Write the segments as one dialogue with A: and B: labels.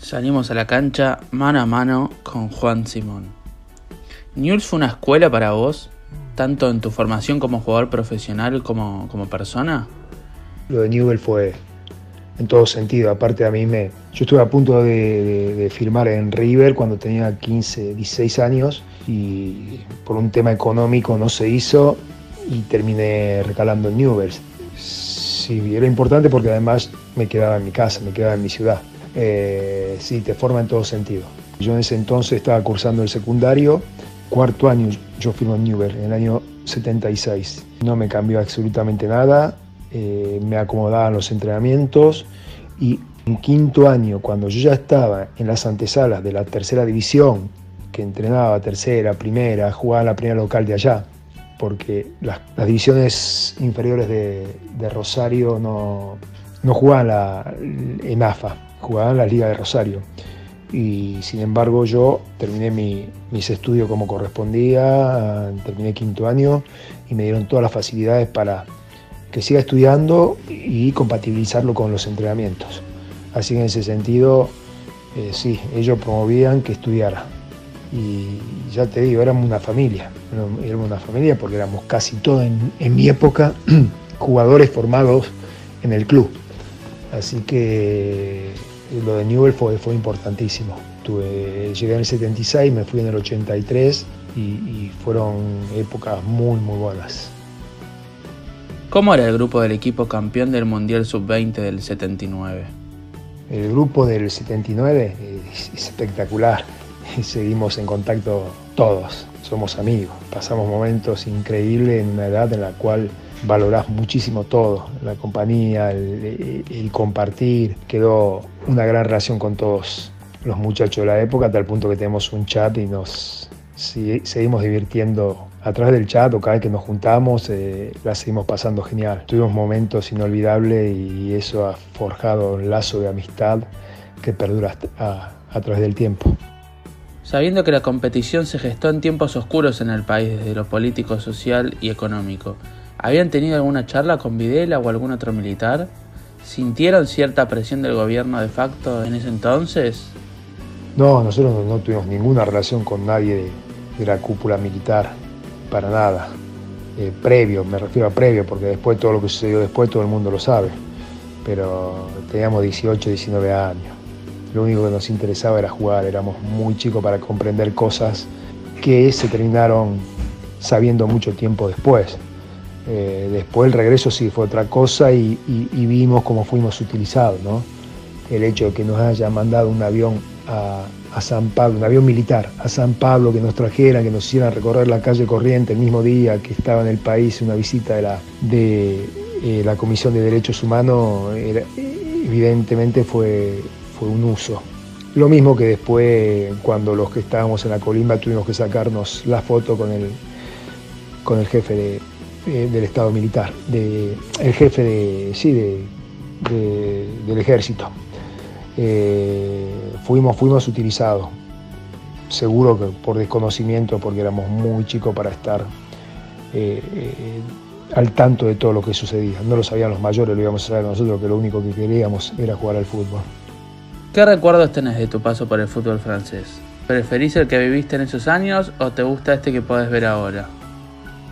A: Salimos a la cancha mano a mano con Juan Simón. ¿Newell's fue una escuela para vos, tanto en tu formación como jugador profesional como, como persona?
B: Lo de Newell fue en todo sentido. Aparte a mí me... Yo estuve a punto de, de, firmar en River cuando tenía 15, 16 años y por un tema económico no se hizo y terminé recalando en Newell's. Sí, era importante porque además me quedaba en mi casa, me quedaba en mi ciudad. Eh, sí, te forma en todo sentido. Yo en ese entonces estaba cursando el secundario, cuarto año yo firmo en Newell, en el año 76. No me cambió absolutamente nada, eh, me acomodaban los entrenamientos y en quinto año, cuando yo ya estaba en las antesalas de la tercera división, que entrenaba tercera, primera, jugaba la primera local de allá, porque las, divisiones inferiores de, Rosario no, no jugaban la, en AFA, jugaban la Liga de Rosario. Y sin embargo yo terminé mis estudios como correspondía, terminé quinto año y me dieron todas las facilidades para que siga estudiando y compatibilizarlo con los entrenamientos. Así que en ese sentido, eh, sí, ellos promovían que estudiara. Y ya te digo, éramos una familia, éramos una familia porque éramos casi todos en mi época jugadores formados en el club. Así que lo de Newell fue, fue importantísimo. Tuve, llegué en el 76, me fui en el 83 y, y fueron épocas muy, muy buenas.
A: ¿Cómo era el grupo del equipo campeón del Mundial Sub-20 del 79?
B: El grupo del 79 es espectacular. Seguimos en contacto todos, somos amigos. Pasamos momentos increíbles en una edad en la cual valorás muchísimo todo, la compañía, el, compartir. Quedó una gran relación con todos los muchachos de la época, hasta el punto que tenemos un chat y nos seguimos divirtiendo a través del chat o cada vez que nos juntamos, eh, la seguimos pasando genial. Tuvimos momentos inolvidables y eso ha forjado un lazo de amistad que perdura a, a través del tiempo.
A: Sabiendo que la competición se gestó en tiempos oscuros en el país desde lo político, social y económico, ¿Habían tenido alguna charla con Videla o algún otro militar? ¿Sintieron cierta presión del gobierno de facto en ese entonces?
B: No, nosotros no, tuvimos ninguna relación con nadie de, la cúpula militar, para nada. Eh, previo, me refiero a previo, porque después todo lo que sucedió después todo el mundo lo sabe. Pero teníamos 18, 19 años. Lo único que nos interesaba era jugar, éramos muy chicos para comprender cosas que se terminaron sabiendo mucho tiempo después. Eh, después el regreso sí fue otra cosa y, vimos cómo fuimos utilizados, ¿no? El hecho de que nos haya mandado un avión a, San Pablo, un avión militar a San Pablo, que nos trajeran, que nos hicieran recorrer la calle corriente el mismo día que estaba en el país una visita de la, de, eh, la Comisión de Derechos Humanos, evidentemente fue, fue un uso. Lo mismo que después, cuando los que estábamos en la colimba tuvimos que sacarnos la foto con el, con el jefe de, eh, del Estado militar, de, el jefe de, sí, de, del ejército. Eh, fuimos, fuimos utilizados, seguro que por desconocimiento, porque éramos muy chicos para estar eh, al tanto de todo lo que sucedía. No lo sabían los mayores, lo íbamos a saber nosotros, que lo único que queríamos era jugar al fútbol.
A: ¿Qué recuerdos tenés de tu paso por el fútbol francés? ¿Preferís el que viviste en esos años o te gusta este que podés ver ahora?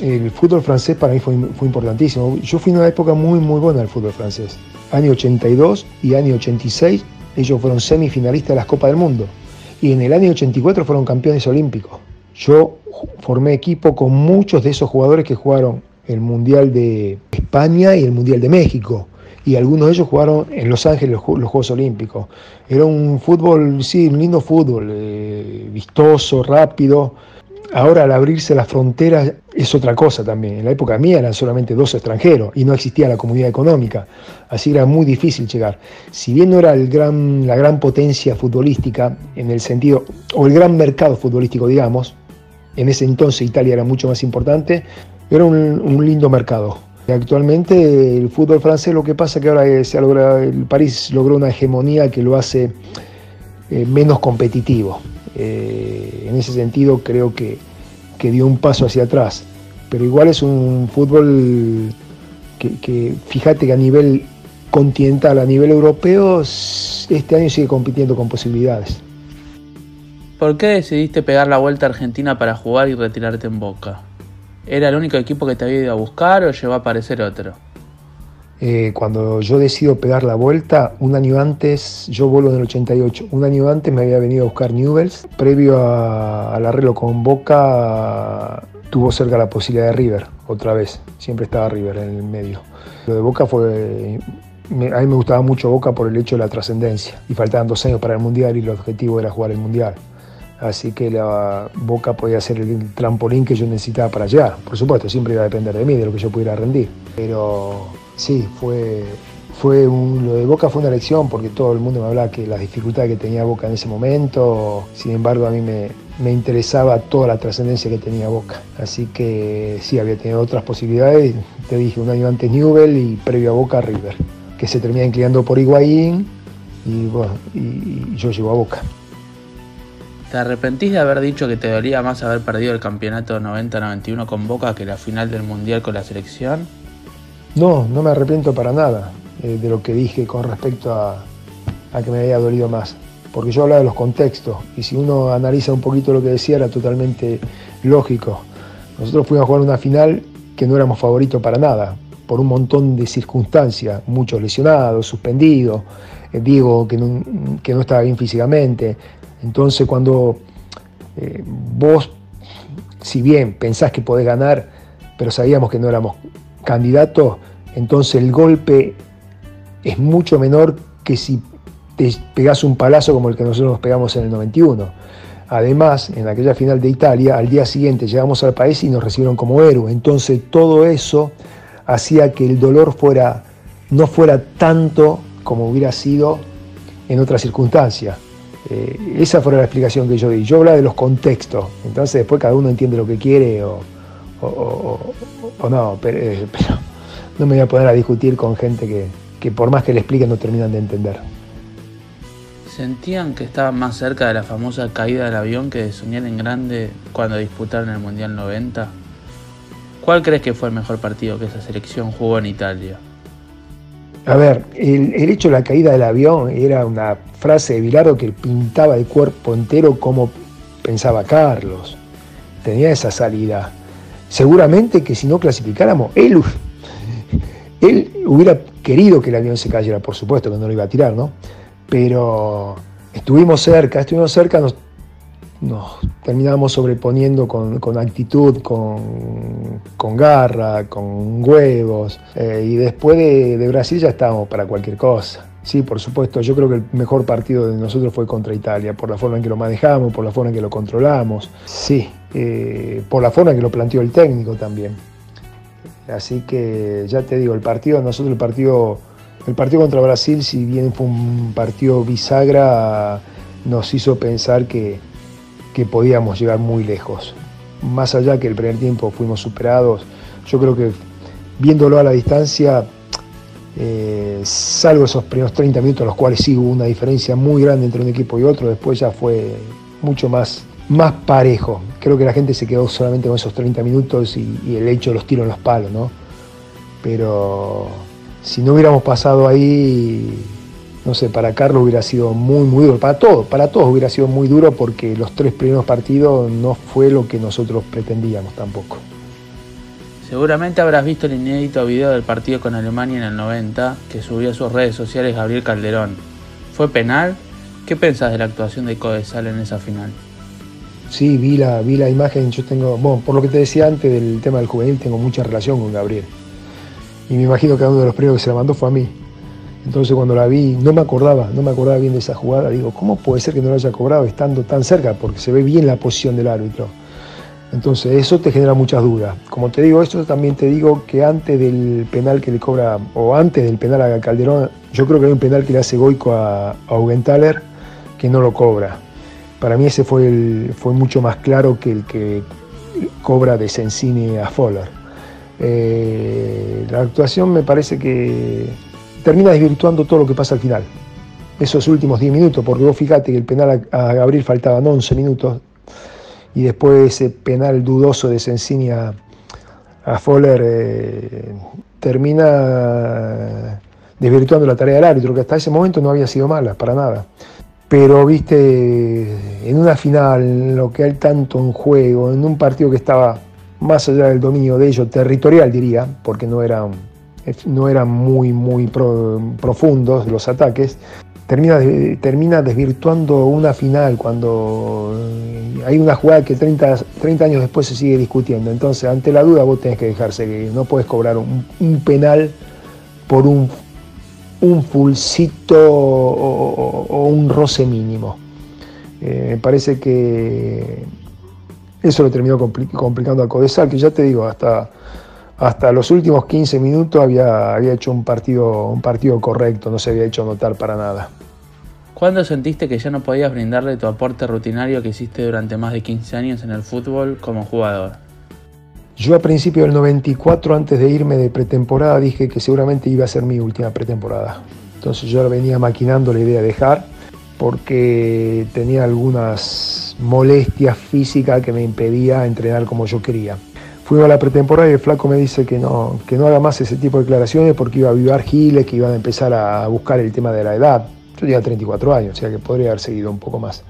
B: El fútbol francés para mí fue, importantísimo. Yo fui en una época muy, muy buena del fútbol francés. Año 82 y año 86, ellos fueron semifinalistas de las Copas del Mundo. Y en el año 84 fueron campeones olímpicos. Yo formé equipo con muchos de esos jugadores que jugaron el Mundial de España y el Mundial de México. Y algunos de ellos jugaron en Los Ángeles los, Juegos Olímpicos. Era un fútbol, sí, un lindo fútbol, eh, vistoso, rápido Ahora al abrirse las fronteras es otra cosa también. En la época mía eran solamente dos extranjeros y no existía la comunidad económica, así era muy difícil llegar. Si bien no era la gran potencia futbolística en el sentido, o el gran mercado futbolístico, digamos, en ese entonces Italia era mucho más importante, era un, lindo mercado. Actualmente el fútbol francés lo que pasa es que ahora se logra, el París logró una hegemonía que lo hace eh, menos competitivo. Eh, en ese sentido creo que, dio un paso hacia atrás. Pero igual es un fútbol que, fíjate que a nivel continental, a nivel europeo, este año sigue compitiendo con posibilidades.
A: ¿Por qué decidiste pegar la vuelta a Argentina para jugar y retirarte en Boca? ¿Era el único equipo que te había ido a buscar o llegó a aparecer otro?
B: Eh, cuando yo decido pegar la vuelta, un año antes, yo vuelvo en el 88, un año antes me había venido a buscar Newells, previo al arreglo con Boca tuvo cerca la posibilidad de River, otra vez, siempre estaba River en el medio. Lo de Boca fue, a mí me gustaba mucho Boca por el hecho de la trascendencia, y faltaban dos años para el Mundial y el objetivo era jugar el Mundial. Así que la Boca podía ser el trampolín que yo necesitaba para allá. Por supuesto, siempre iba a depender de mí, de lo que yo pudiera rendir. Pero sí, fue, fue lo de Boca fue una lección porque todo el mundo me hablaba que las dificultades que tenía Boca en ese momento, sin embargo a mí me, me interesaba toda la trascendencia que tenía Boca. Así que sí, había tenido otras posibilidades, te dije un año antes Newell y previo a Boca River, que se termina inclinando por Higuaín y y yo llego a Boca.
A: ¿Te arrepentís de haber dicho que te dolía más haber perdido el campeonato 90-91 con Boca que la final del Mundial con la selección?
B: No, no me arrepiento para nada eh, de lo que dije con respecto a, que me había dolido más. Porque yo hablaba de los contextos y si uno analiza un poquito lo que decía era totalmente lógico. Nosotros fuimos a jugar una final que no éramos favoritos para nada, por un montón de circunstancias, muchos lesionados, suspendidos, eh, Diego que no estaba bien físicamente, entonces cuando eh, vos, si bien pensás que podés ganar, pero sabíamos que no éramos candidatos, entonces el golpe es mucho menor que si te pegás un palazo como el que nosotros nos pegamos en el 91. Además, en aquella final de Italia, al día siguiente llegamos al país y nos recibieron como héroe. Entonces todo eso hacía que el dolor fuera, no fuera tanto como hubiera sido en otras circunstancias. Eh, esa fue la explicación que yo di. Yo hablaba de los contextos, entonces después cada uno entiende lo que quiere o, no, eh, pero, no me voy a poner a discutir con gente que, que por más que le explique no terminan de entender.
A: ¿Sentían que estaban más cerca de la famosa caída del avión que de soñar en grande cuando disputaron el Mundial 90? ¿Cuál crees que fue el mejor partido que esa selección jugó en Italia?
B: A ver, el, hecho de la caída del avión era una frase de Bilardo que pintaba el cuerpo entero como pensaba Carlos. Tenía esa salida. Seguramente que si no clasificáramos, él, él hubiera querido que el avión se cayera, por supuesto que no lo iba a tirar, ¿no? Pero estuvimos cerca, estuvimos cerca, nos terminamos sobreponiendo con, actitud, con, garra, con huevos. Eh, y después de, Brasil ya estábamos para cualquier cosa. Sí, por supuesto, yo creo que el mejor partido de nosotros fue contra Italia, por la forma en que lo manejamos, por la forma en que lo controlamos. Sí, eh, por la forma en que lo planteó el técnico también. Así que ya te digo, el partido, nosotros el partido, el partido contra Brasil, si bien fue un partido bisagra, nos hizo pensar que, que podíamos llegar muy lejos. Más allá que el primer tiempo fuimos superados, yo creo que viéndolo a la distancia, eh, salvo esos primeros 30 minutos, los cuales sí hubo una diferencia muy grande entre un equipo y otro, después ya fue mucho más, más parejo. Creo que la gente se quedó solamente con esos 30 minutos y, y el hecho de los tiros en los palos, ¿no? Pero si no hubiéramos pasado ahí, no sé, para Carlos hubiera sido muy, muy duro, para todos, para todos hubiera sido muy duro porque los tres primeros partidos no fue lo que nosotros pretendíamos tampoco.
A: Seguramente habrás visto el inédito video del partido con Alemania en el 90 que subió a sus redes sociales Gabriel Calderón. ¿Fue penal? ¿Qué pensás de la actuación de Codesal en esa final?
B: Sí, vi la, vi la imagen, yo tengo, bueno, por lo que te decía antes del tema del juvenil, tengo mucha relación con Gabriel. Y me imagino que uno de los primeros que se la mandó fue a mí. Entonces cuando la vi, no me acordaba, no me acordaba bien de esa jugada. Digo, ¿cómo puede ser que no lo haya cobrado estando tan cerca? Porque se ve bien la posición del árbitro. Entonces eso te genera muchas dudas. Como te digo esto, también te digo que antes del penal que le cobra, o antes del penal a Calderón, yo creo que hay un penal que le hace Goico a, a que no lo cobra. Para mí ese fue, el, fue mucho más claro que el que cobra de Sensini a Foller. Eh, la actuación me parece que termina desvirtuando todo lo que pasa al final. Esos últimos 10 minutos, porque vos fíjate que el penal a, Gabriel faltaban 11 minutos y después ese penal dudoso de Sensini a, Foller eh, termina, desvirtuando la tarea del árbitro, que hasta ese momento no había sido mala, para nada. Pero, viste, en una final, lo que hay tanto en juego, en un partido que estaba más allá del dominio de ellos, territorial diría, porque no eran, no eran muy, muy profundos los ataques, termina, termina desvirtuando una final cuando hay una jugada que 30, 30 años después se sigue discutiendo. Entonces, ante la duda, vos tenés que dejarse que no puedes cobrar un penal por un un pulsito o, un roce mínimo. Eh, me parece que eso lo terminó complicando a Codesal, que ya te digo, hasta, hasta los últimos 15 minutos había, había hecho un partido, un partido correcto, no se había hecho notar para nada.
A: ¿Cuándo sentiste que ya no podías brindarle tu aporte rutinario que hiciste durante más de 15 años en el fútbol como jugador?
B: Yo a principio del 94, antes de irme de pretemporada, dije que seguramente iba a ser mi última pretemporada. Entonces yo venía maquinando la idea de dejar porque tenía algunas molestias físicas que me impedía entrenar como yo quería. Fui a la pretemporada y el flaco me dice que no, que no haga más ese tipo de declaraciones porque iba a avivar giles, que iban a empezar a buscar el tema de la edad. Yo tenía 34 años, o sea que podría haber seguido un poco más.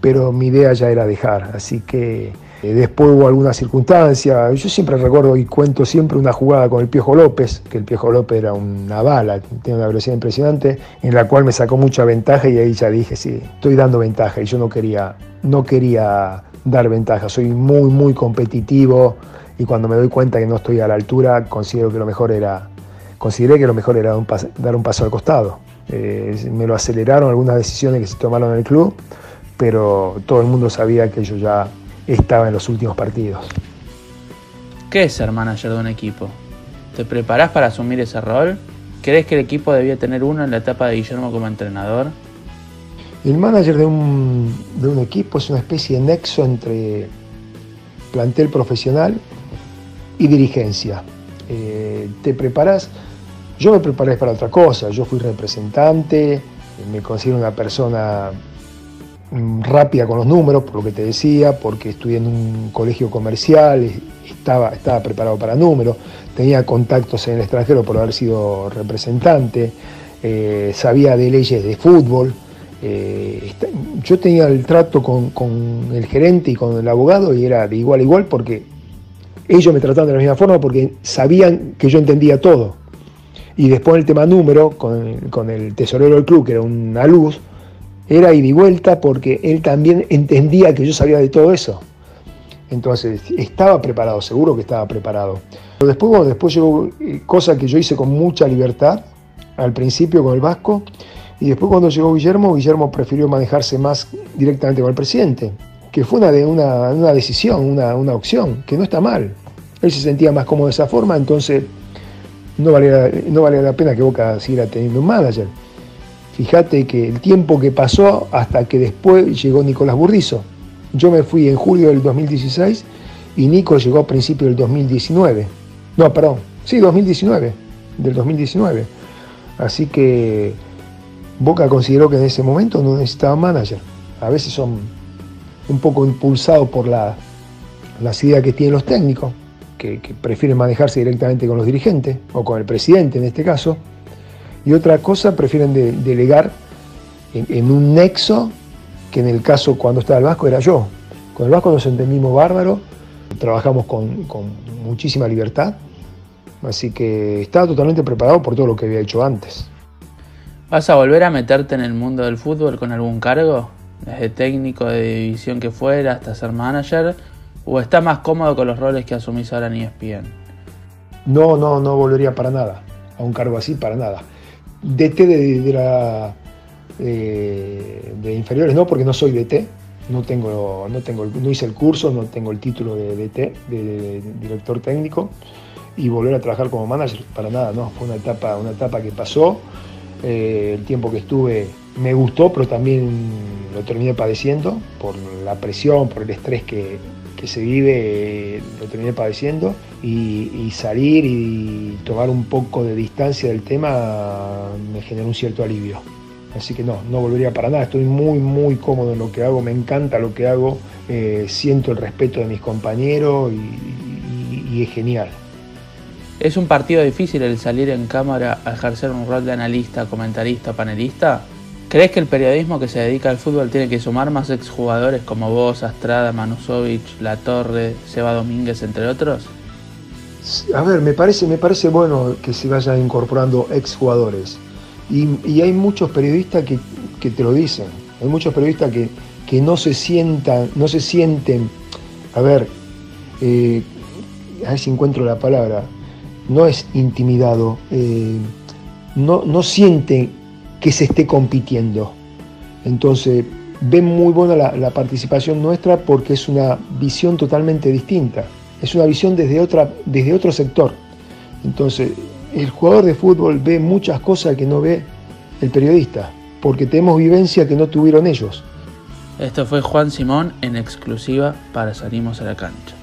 B: Pero mi idea ya era dejar, así que eh, después hubo alguna circunstancia. Yo siempre recuerdo y cuento siempre una jugada con el Piojo López, que el Piojo López era una bala, tiene una velocidad impresionante, en la cual me sacó mucha ventaja y ahí ya dije, sí, estoy dando ventaja y yo no quería, no quería dar ventaja. Soy muy, muy competitivo y cuando me doy cuenta que no estoy a la altura, considero que lo mejor era, consideré que lo mejor era dar un paso al costado. Eh, me lo aceleraron algunas decisiones que se tomaron en el club, pero todo el mundo sabía que yo ya estaba en los últimos partidos.
A: ¿Qué es ser manager de un equipo? ¿Te preparás para asumir ese rol? ¿Crees que el equipo debía tener uno en la etapa de Guillermo como entrenador?
B: El manager de un, de un equipo es una especie de nexo entre plantel profesional y dirigencia. Eh, te preparas, yo me preparé para otra cosa, yo fui representante, me considero una persona Mm, rápida con los números, por lo que te decía, porque estudié en un colegio comercial, estaba, preparado para números, tenía contactos en el extranjero por haber sido representante, eh, sabía de leyes de fútbol. Eh, yo tenía el trato con, el gerente y con el abogado y era de igual a igual porque ellos me trataban de la misma forma porque sabían que yo entendía todo. Y después el tema número, con, con el tesorero del club, que era una luz, era ida y vuelta porque él también entendía que yo sabía de todo eso. Entonces, estaba preparado, seguro que estaba preparado. Pero después, después llegó eh, cosa que yo hice con mucha libertad, al principio con el Vasco, y después cuando llegó Guillermo, Guillermo prefirió manejarse más directamente con el presidente, que fue una, una, una decisión, una, una, opción, que no está mal. Él se sentía más cómodo de esa forma, entonces no valía, no valía la pena que Boca siguiera teniendo un manager. Fíjate que el tiempo que pasó hasta que después llegó Nicolás Burrizo. Yo me fui en julio del 2016 y Nico llegó a principios del 2019. No, perdón, sí, 2019, del 2019. Así que Boca consideró que en ese momento no necesitaba manager. A veces son un poco impulsados por la, las ideas que tienen los técnicos, que prefieren manejarse directamente con los dirigentes o con el presidente en este caso y otra cosa prefieren delegar en, un nexo que en el caso cuando estaba el Vasco era yo. Con el Vasco nos entendimos bárbaro, trabajamos con, muchísima libertad, así que estaba totalmente preparado por todo lo que había hecho antes.
A: ¿Vas a volver a meterte en el mundo del fútbol con algún cargo? Desde técnico de división que fuera hasta ser manager, o estás más cómodo con los roles que asumís ahora en ESPN?
B: No, no, no volvería para nada, a un cargo así, para nada. DT de, la, eh, de inferiores no, porque no soy DT, no, tengo, no, tengo, no hice el curso, no tengo el título de DT, de, director técnico, y volver a trabajar como manager, para nada, no, fue una etapa, una etapa que pasó, eh, el tiempo que estuve me gustó, pero también lo terminé padeciendo por la presión, por el estrés que, que se vive lo terminé padeciendo y, salir y tomar un poco de distancia del tema me generó un cierto alivio. Así que no, no volvería para nada, estoy muy muy cómodo en lo que hago, me encanta lo que hago, eh, siento el respeto de mis compañeros y, y es genial.
A: ¿Es un partido difícil el salir en cámara a ejercer un rol de analista, comentarista, panelista? ¿Crees que el periodismo que se dedica al fútbol tiene que sumar más exjugadores como vos, Astrada, Manusovic, La Torre, Seba Domínguez, entre otros?
B: A ver, me parece, me parece bueno que se vayan incorporando exjugadores. Y, hay muchos periodistas que, que, te lo dicen. Hay muchos periodistas que, que no se sientan, no se sienten, a ver, eh, a ver si encuentro la palabra, no es intimidado, eh, no, no siente que se esté compitiendo. Entonces, ven muy buena la, participación nuestra porque es una visión totalmente distinta, es una visión desde, otra, desde otro sector. Entonces, el jugador de fútbol ve muchas cosas que no ve el periodista, porque tenemos vivencia que no tuvieron ellos.
A: Esto fue Juan Simón en exclusiva para Salimos a la Cancha.